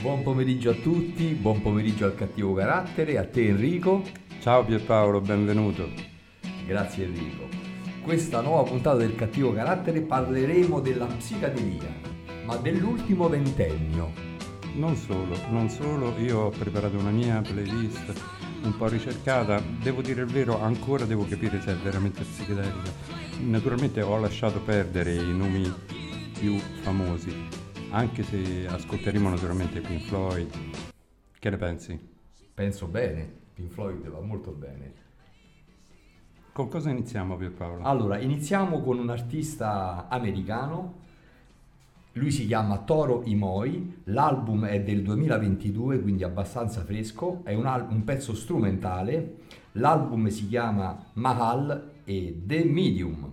Buon pomeriggio a tutti, buon pomeriggio al cattivo carattere, a te Enrico. Ciao Pierpaolo, benvenuto. Grazie Enrico. Questa nuova puntata del cattivo carattere parleremo della psicadelia, ma dell'ultimo ventennio. Non solo, non solo, io ho preparato una mia playlist un po' ricercata, devo dire il vero, ancora devo capire se è veramente psichedelica. Naturalmente ho lasciato perdere i nomi più famosi, anche se ascolteremo naturalmente Pink Floyd. Che ne pensi? Penso bene, Pink Floyd va molto bene. Con cosa iniziamo Pierpaolo? Allora, iniziamo con un artista americano, lui si chiama Toro Imoi, l'album è del 2022, quindi abbastanza fresco, è un, al- un pezzo strumentale, l'album si chiama Mahal e The Medium.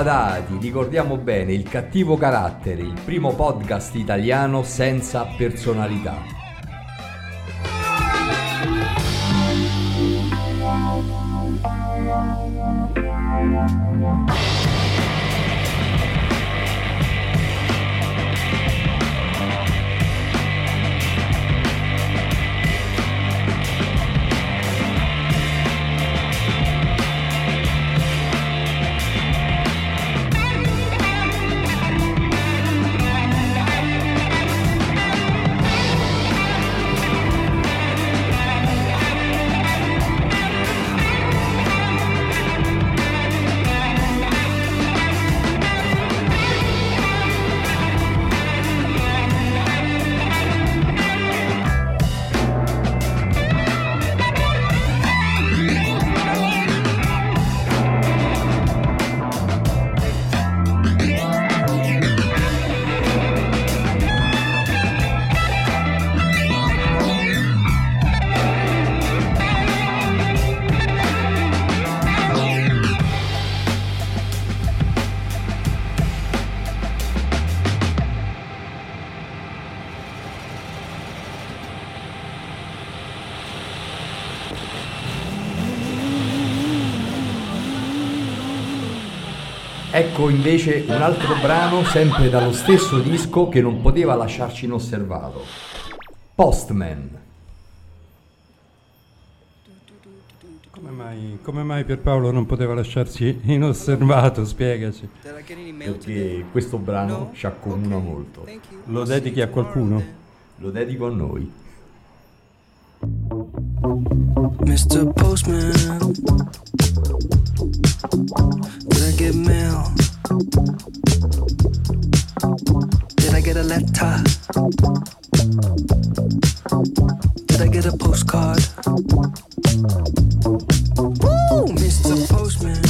Che sbadati, ricordiamo bene, il cattivo carattere, il primo podcast italiano senza personalità. Ecco invece un altro brano sempre dallo stesso disco che non poteva lasciarci inosservato. Postman. Come mai, come mai Pierpaolo non poteva lasciarsi inosservato? Spiegaci. Perché questo brano ci accomuna molto. Lo dedichi a qualcuno? Lo dedico a noi. Mr. Postman, did I get mail? Did I get a letter? Did I get a postcard? Woo, Mr. Postman.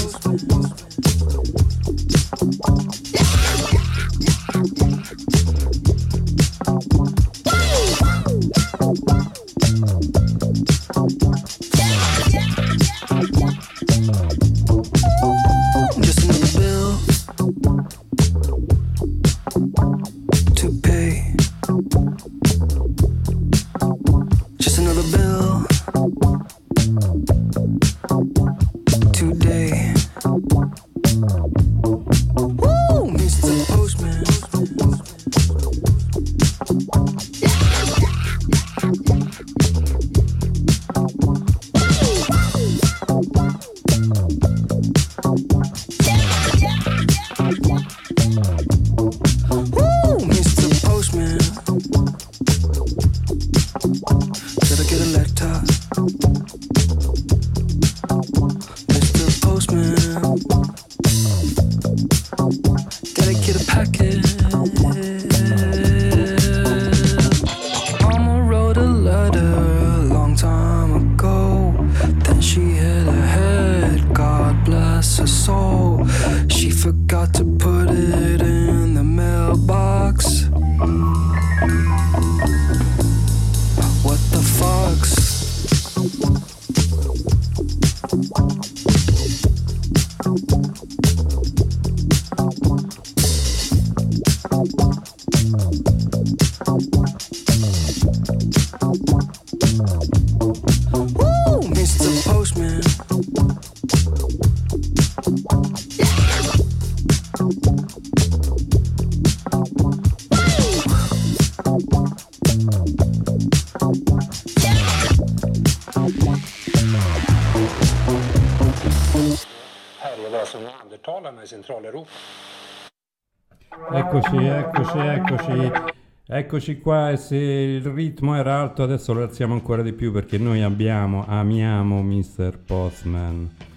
eccoci qua e se il ritmo era alto adesso lo alziamo ancora di più perché noi abbiamo, amiamo Mr. Postman.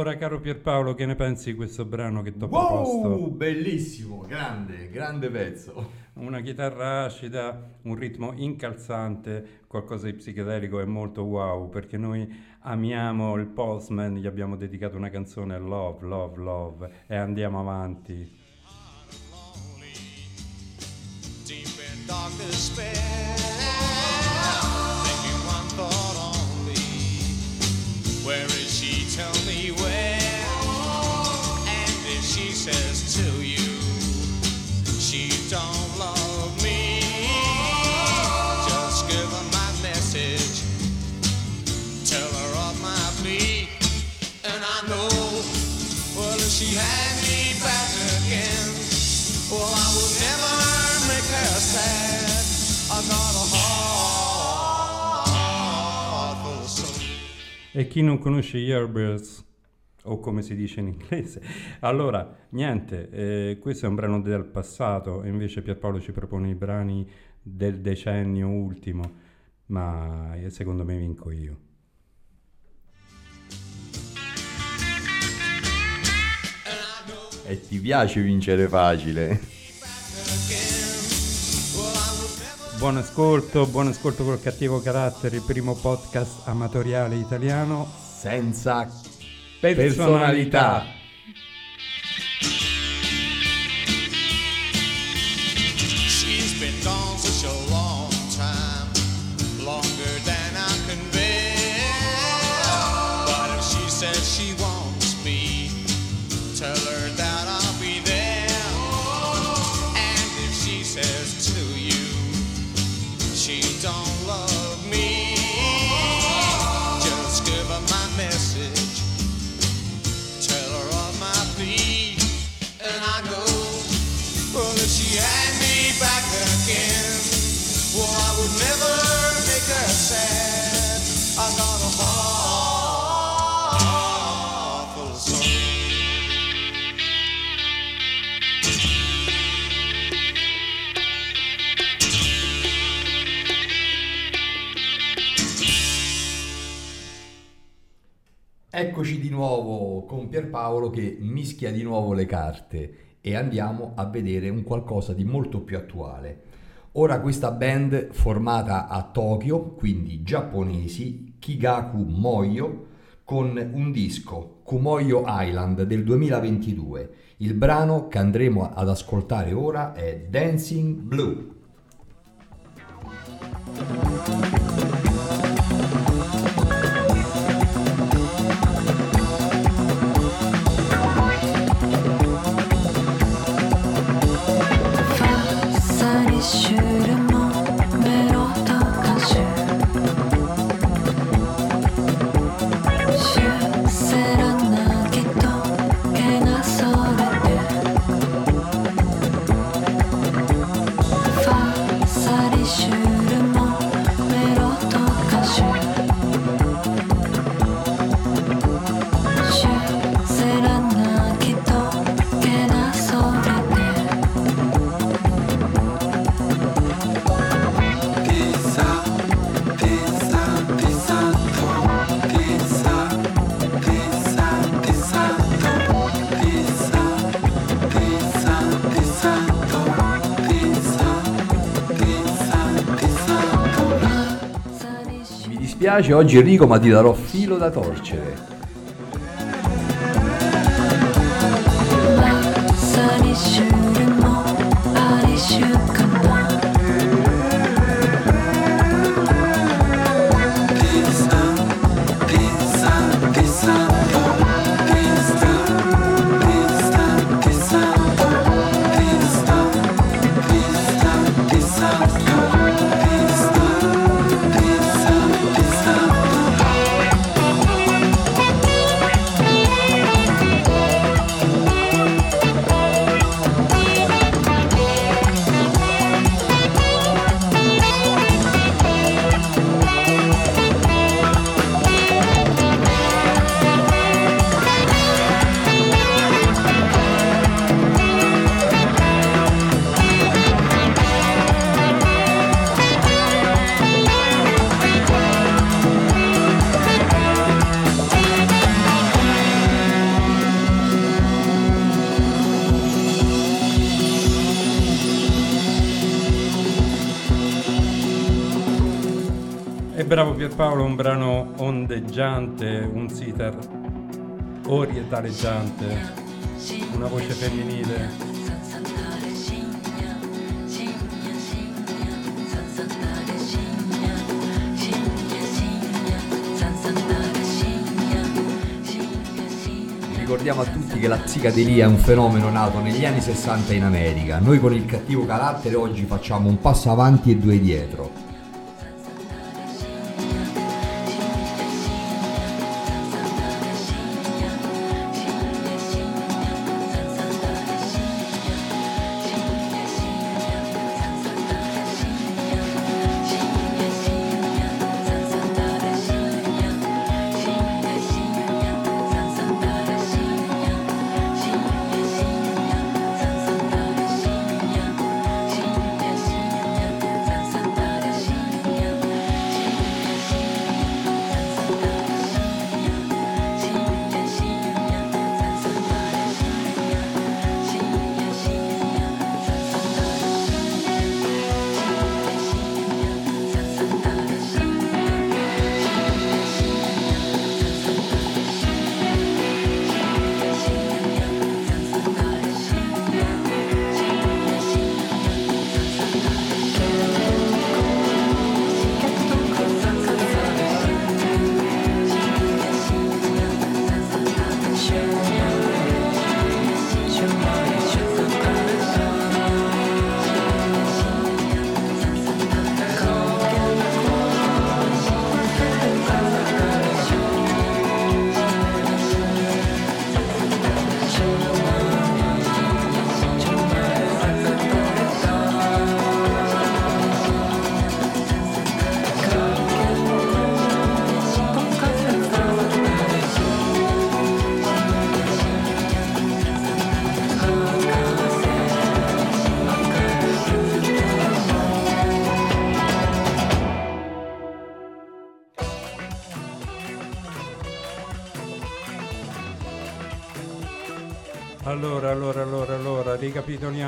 Allora, caro Pierpaolo, che ne pensi di questo brano che ti ho wow, proposto? Bellissimo, grande, grande pezzo. Una chitarra acida, un ritmo incalzante, qualcosa di psichedelico e molto wow, perché noi amiamo il Postman, gli abbiamo dedicato una canzone Love, Love, Love e andiamo avanti. deep in dark despair. E chi non conosce gli Yardbirds, o come si dice in inglese, allora niente, eh, questo è un brano del passato, e invece Pierpaolo ci propone i brani del decennio ultimo, ma secondo me vinco io. E ti piace vincere facile? Buon ascolto, buon ascolto col cattivo carattere, il primo podcast amatoriale italiano. Senza Personalità. personalità. Eccoci di nuovo con Pierpaolo che mischia di nuovo le carte e andiamo a vedere un qualcosa di molto più attuale. Ora questa band formata a Tokyo, quindi giapponesi, Kigaku Moyo, con un disco, Kumoyo Island del 2022. Il brano che andremo ad ascoltare ora è Dancing Blue. Mi dispiace oggi Enrico ma ti darò filo da torcere. Pierpaolo, un brano ondeggiante, un sitar orientaleggiante, una voce femminile. Ricordiamo a tutti che la psicadelia è un fenomeno nato negli anni 60 in America. Noi con il cattivo carattere oggi facciamo un passo avanti e due dietro.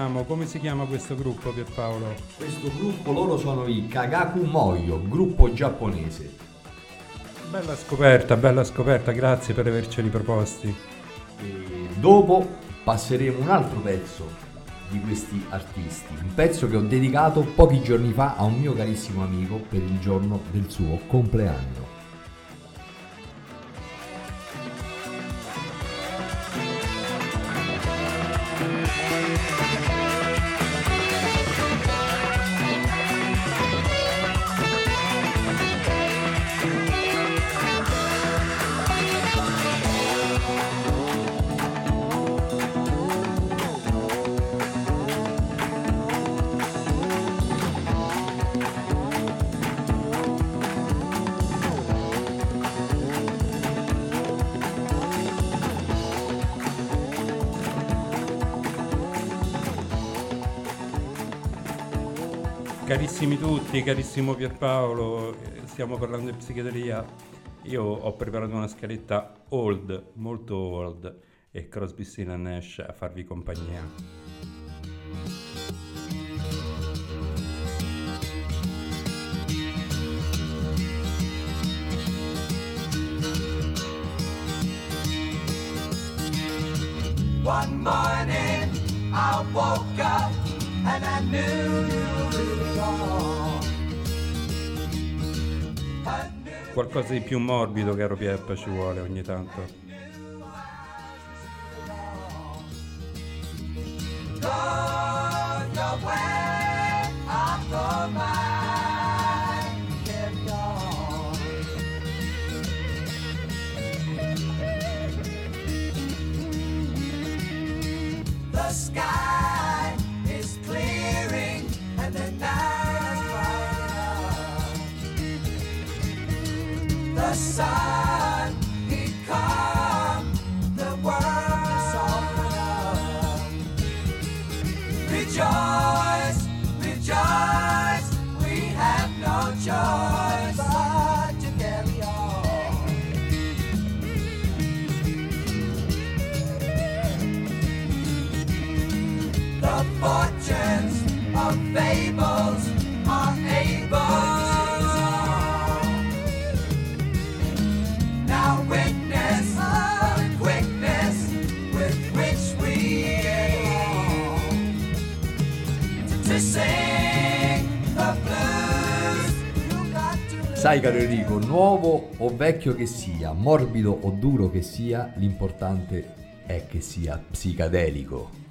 Ricapitoliamo. Come si chiama questo gruppo, Pierpaolo? Questo gruppo, loro sono i Kagaku Moyo, gruppo giapponese. Bella scoperta, bella scoperta, grazie per averceli proposti. E dopo passeremo un altro pezzo di questi artisti, un pezzo che ho dedicato pochi giorni fa a un mio carissimo amico per il giorno del suo compleanno. Carissimi tutti, carissimo Pierpaolo, eh, stiamo parlando di psichedelia. Io ho preparato una scaletta old, molto old, e Crosby, Still Nash a farvi compagnia. One morning I woke up and I knew you Qualcosa di più morbido, caro Pieppa, ci vuole ogni tanto. your way. Mine. The sky passar. Caro Enrico, nuovo o vecchio che sia, morbido o duro che sia, l'importante è che sia psicadelico.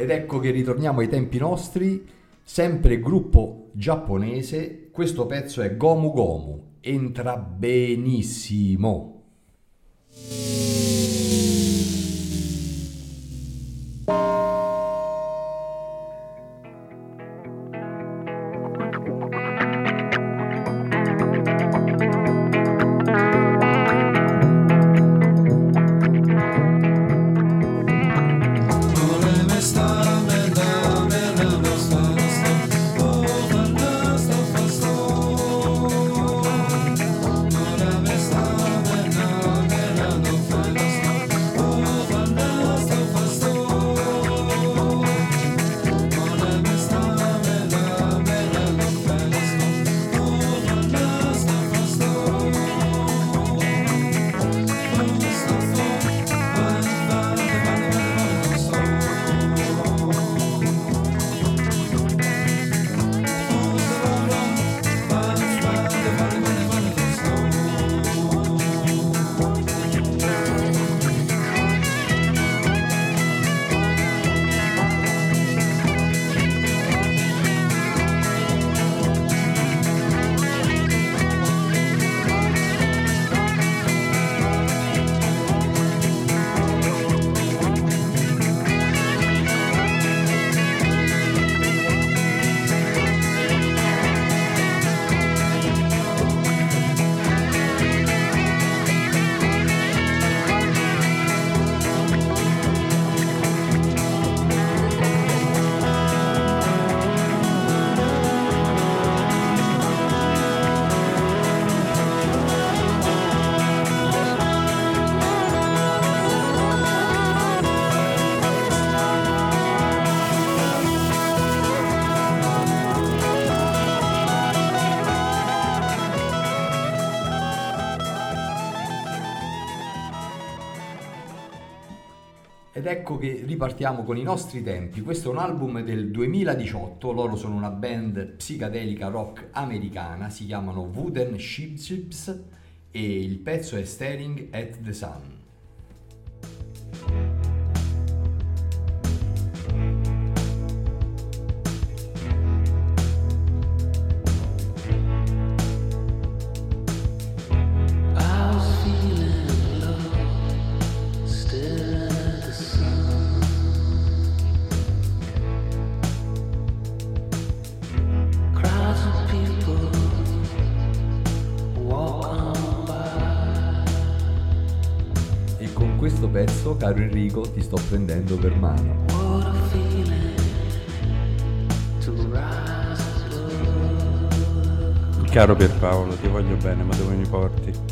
Ed ecco che ritorniamo ai tempi nostri, sempre gruppo giapponese, questo pezzo è Gomu Gomu, entra benissimo. Che ripartiamo con i nostri tempi. Questo è un album del 2018, loro sono una band psichedelica rock americana, si chiamano Wooden Ships e il pezzo è Staring at the Sun. Caro Enrico, ti sto prendendo per mano. Caro Pierpaolo, ti voglio bene, ma dove mi porti?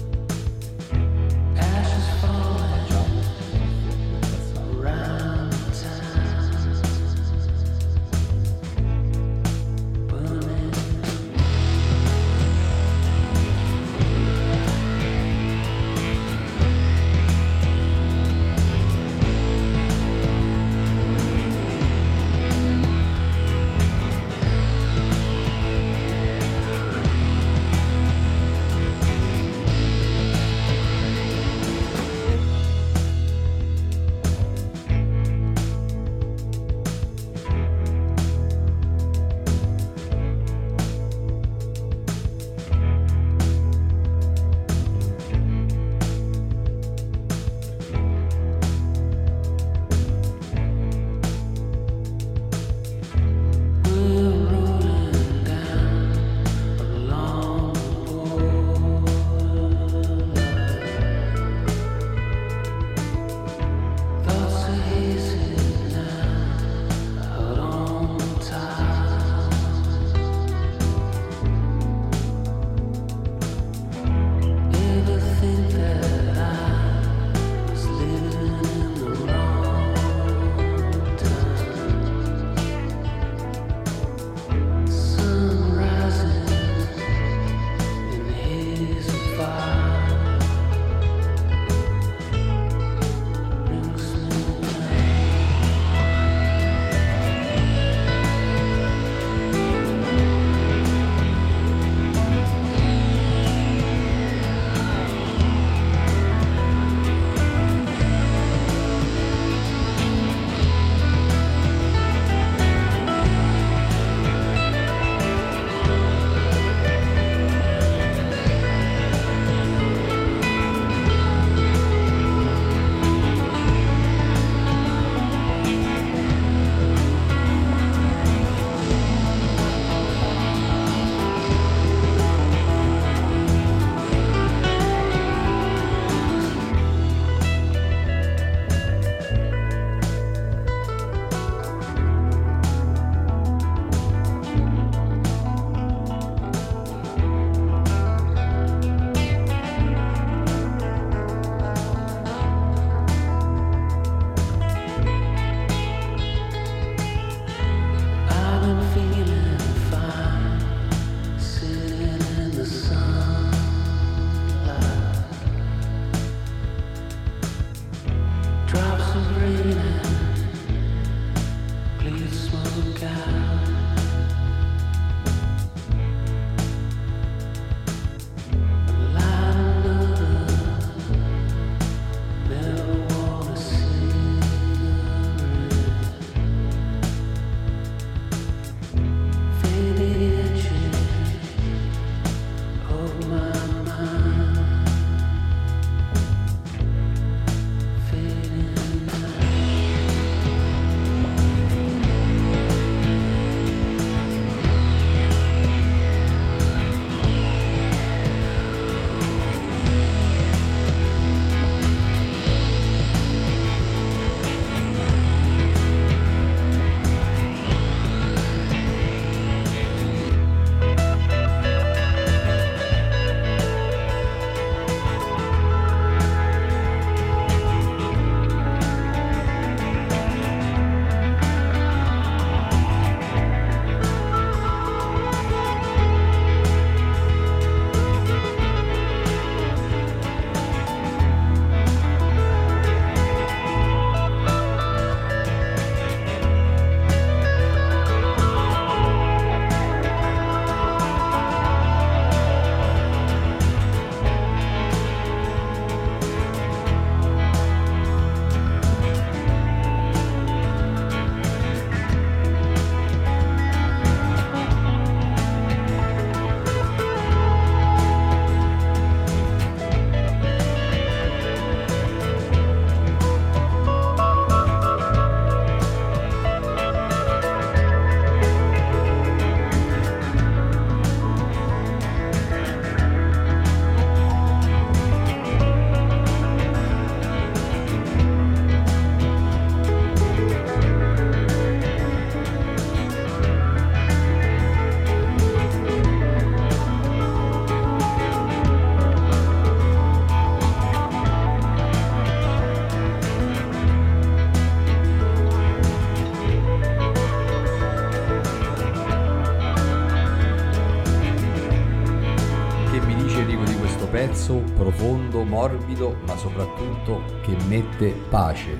Pezzo profondo, morbido, ma soprattutto che mette pace.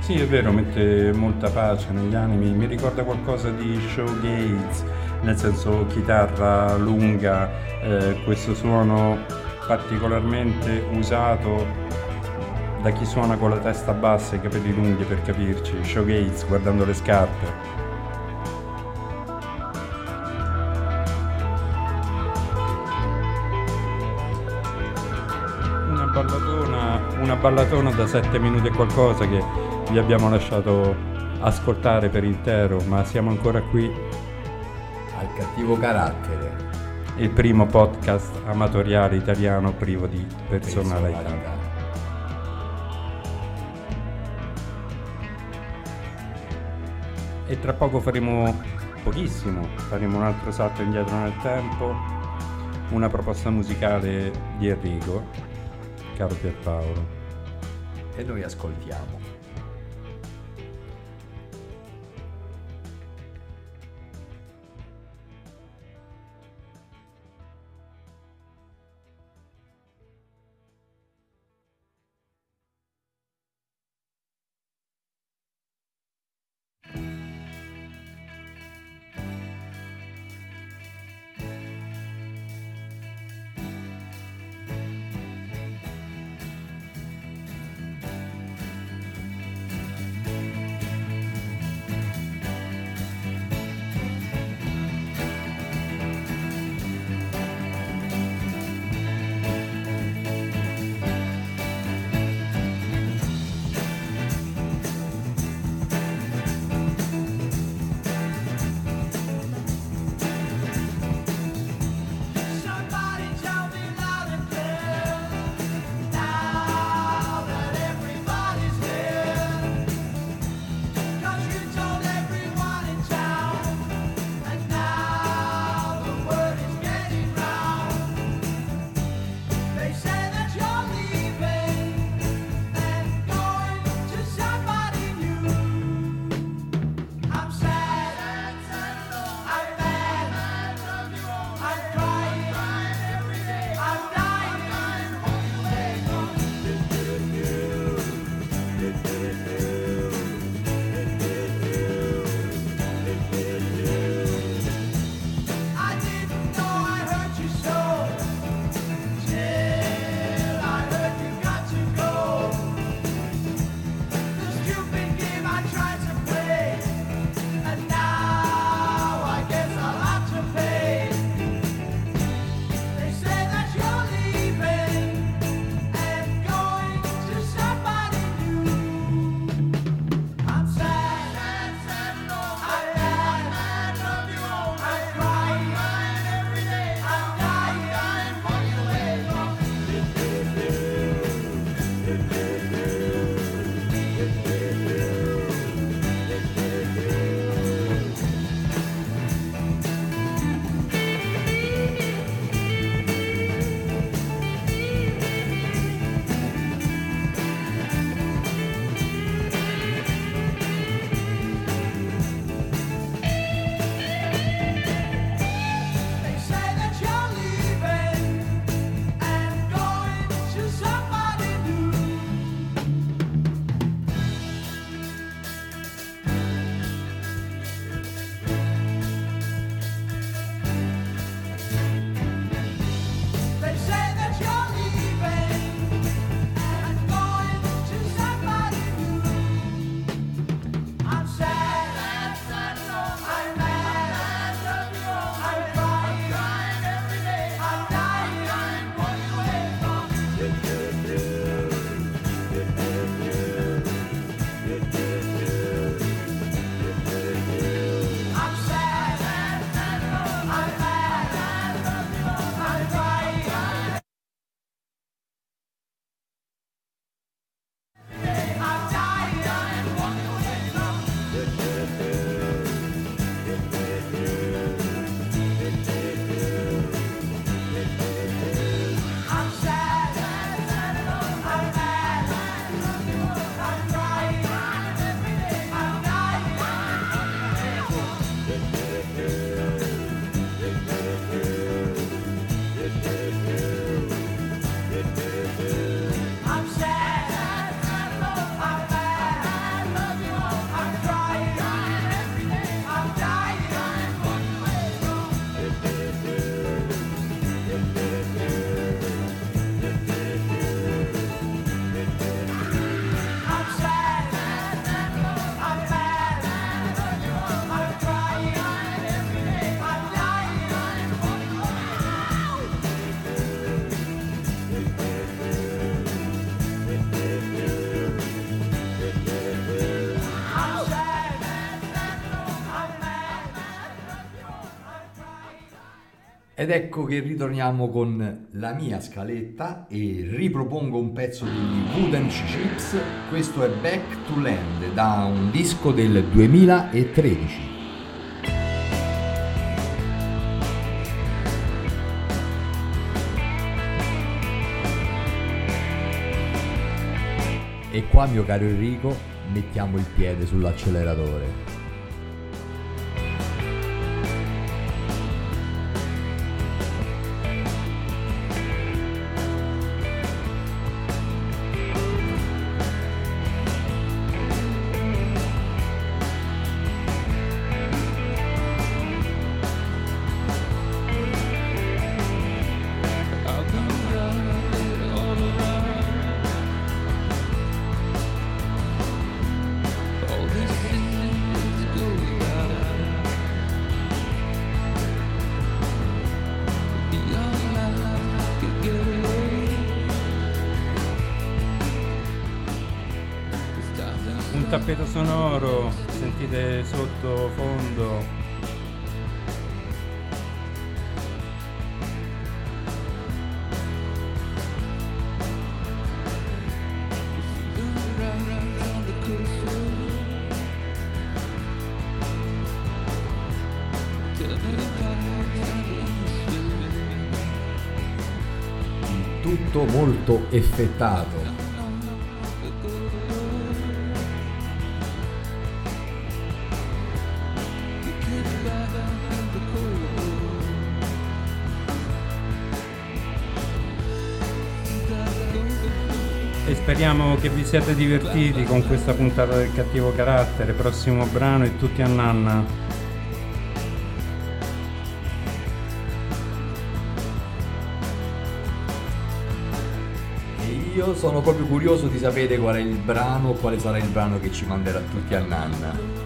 Sì, è vero, mette molta pace negli animi, mi ricorda qualcosa di showgaze, nel senso chitarra lunga, eh, questo suono particolarmente usato da chi suona con la testa bassa e i capelli lunghi per capirci, showgaze guardando le scarpe. Ballatona, da 7 minuti e qualcosa che vi abbiamo lasciato ascoltare per intero, ma siamo ancora qui, Al cattivo carattere. il primo podcast amatoriale italiano privo di personalità. E tra poco faremo pochissimo, faremo un altro salto indietro nel tempo, una proposta musicale di Enrico, caro Pierpaolo. E noi ascoltiamo. Ed ecco che ritorniamo con la mia scaletta e ripropongo un pezzo degli Wooden Chips. Questo è Back to Land da un disco del 2013. E qua, mio caro Enrico, mettiamo il piede sull'acceleratore. Molto effettato. E speriamo che vi siate divertiti con questa puntata del cattivo carattere. Prossimo brano è tutti a nanna. Io sono proprio curioso di sapere qual è il brano, quale sarà il brano che ci manderà tutti a Nanna.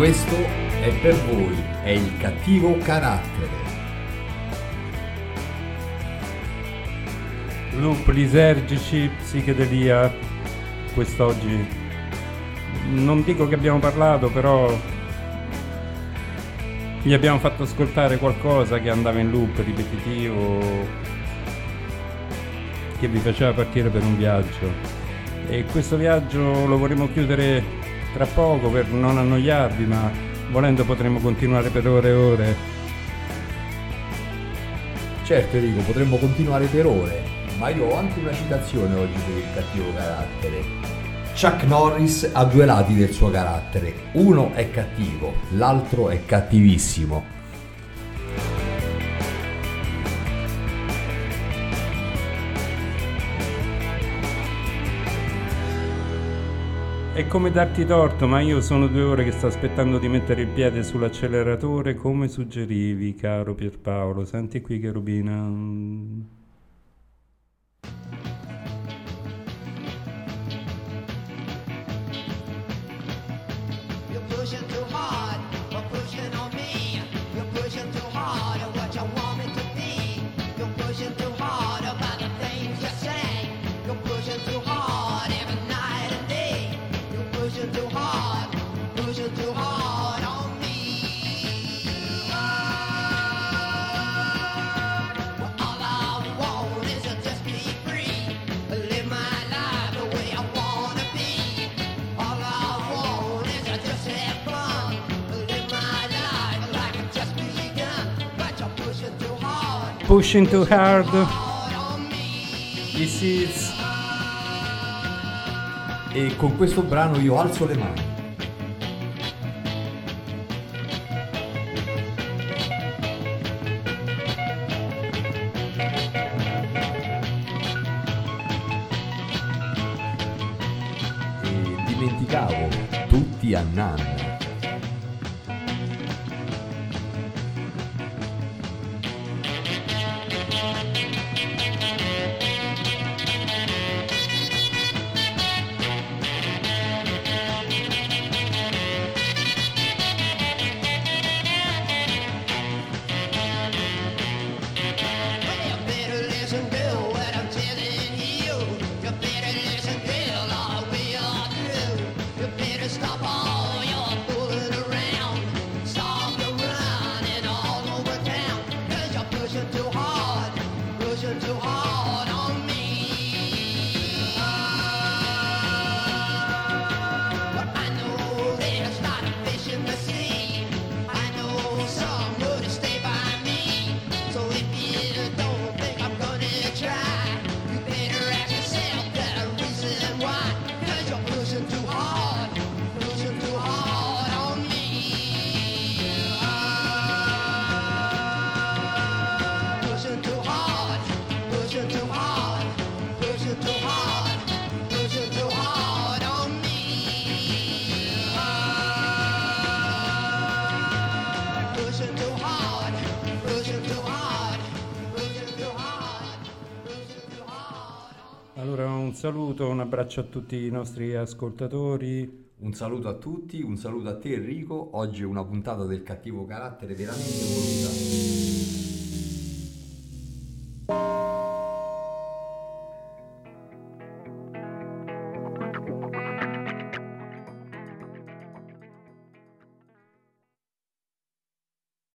Questo è per voi, è il cattivo carattere. Loop lisergici, psichedelia, quest'oggi. Non dico che abbiamo parlato, però gli abbiamo fatto ascoltare qualcosa che andava in loop ripetitivo, che vi faceva partire per un viaggio. E questo viaggio lo vorremmo chiudere tra poco per non annoiarvi, ma volendo potremmo continuare per ore e ore. Certo Enrico, potremmo continuare per ore, ma io ho anche una citazione oggi per il cattivo carattere. Chuck Norris ha due lati del suo carattere, uno è cattivo, l'altro è cattivissimo. È come darti torto, ma io sono due ore che sto aspettando di mettere il piede sull'acceleratore come suggerivi, caro Pierpaolo. Senti qui che robina. pushing too hard. pushing too hard. This is. E con questo brano io alzo le mani. E dimenticavo tutti a Nana. saluto, un abbraccio a tutti i nostri ascoltatori. Un saluto a tutti, un saluto a te Enrico, oggi è una puntata del cattivo carattere veramente voluta.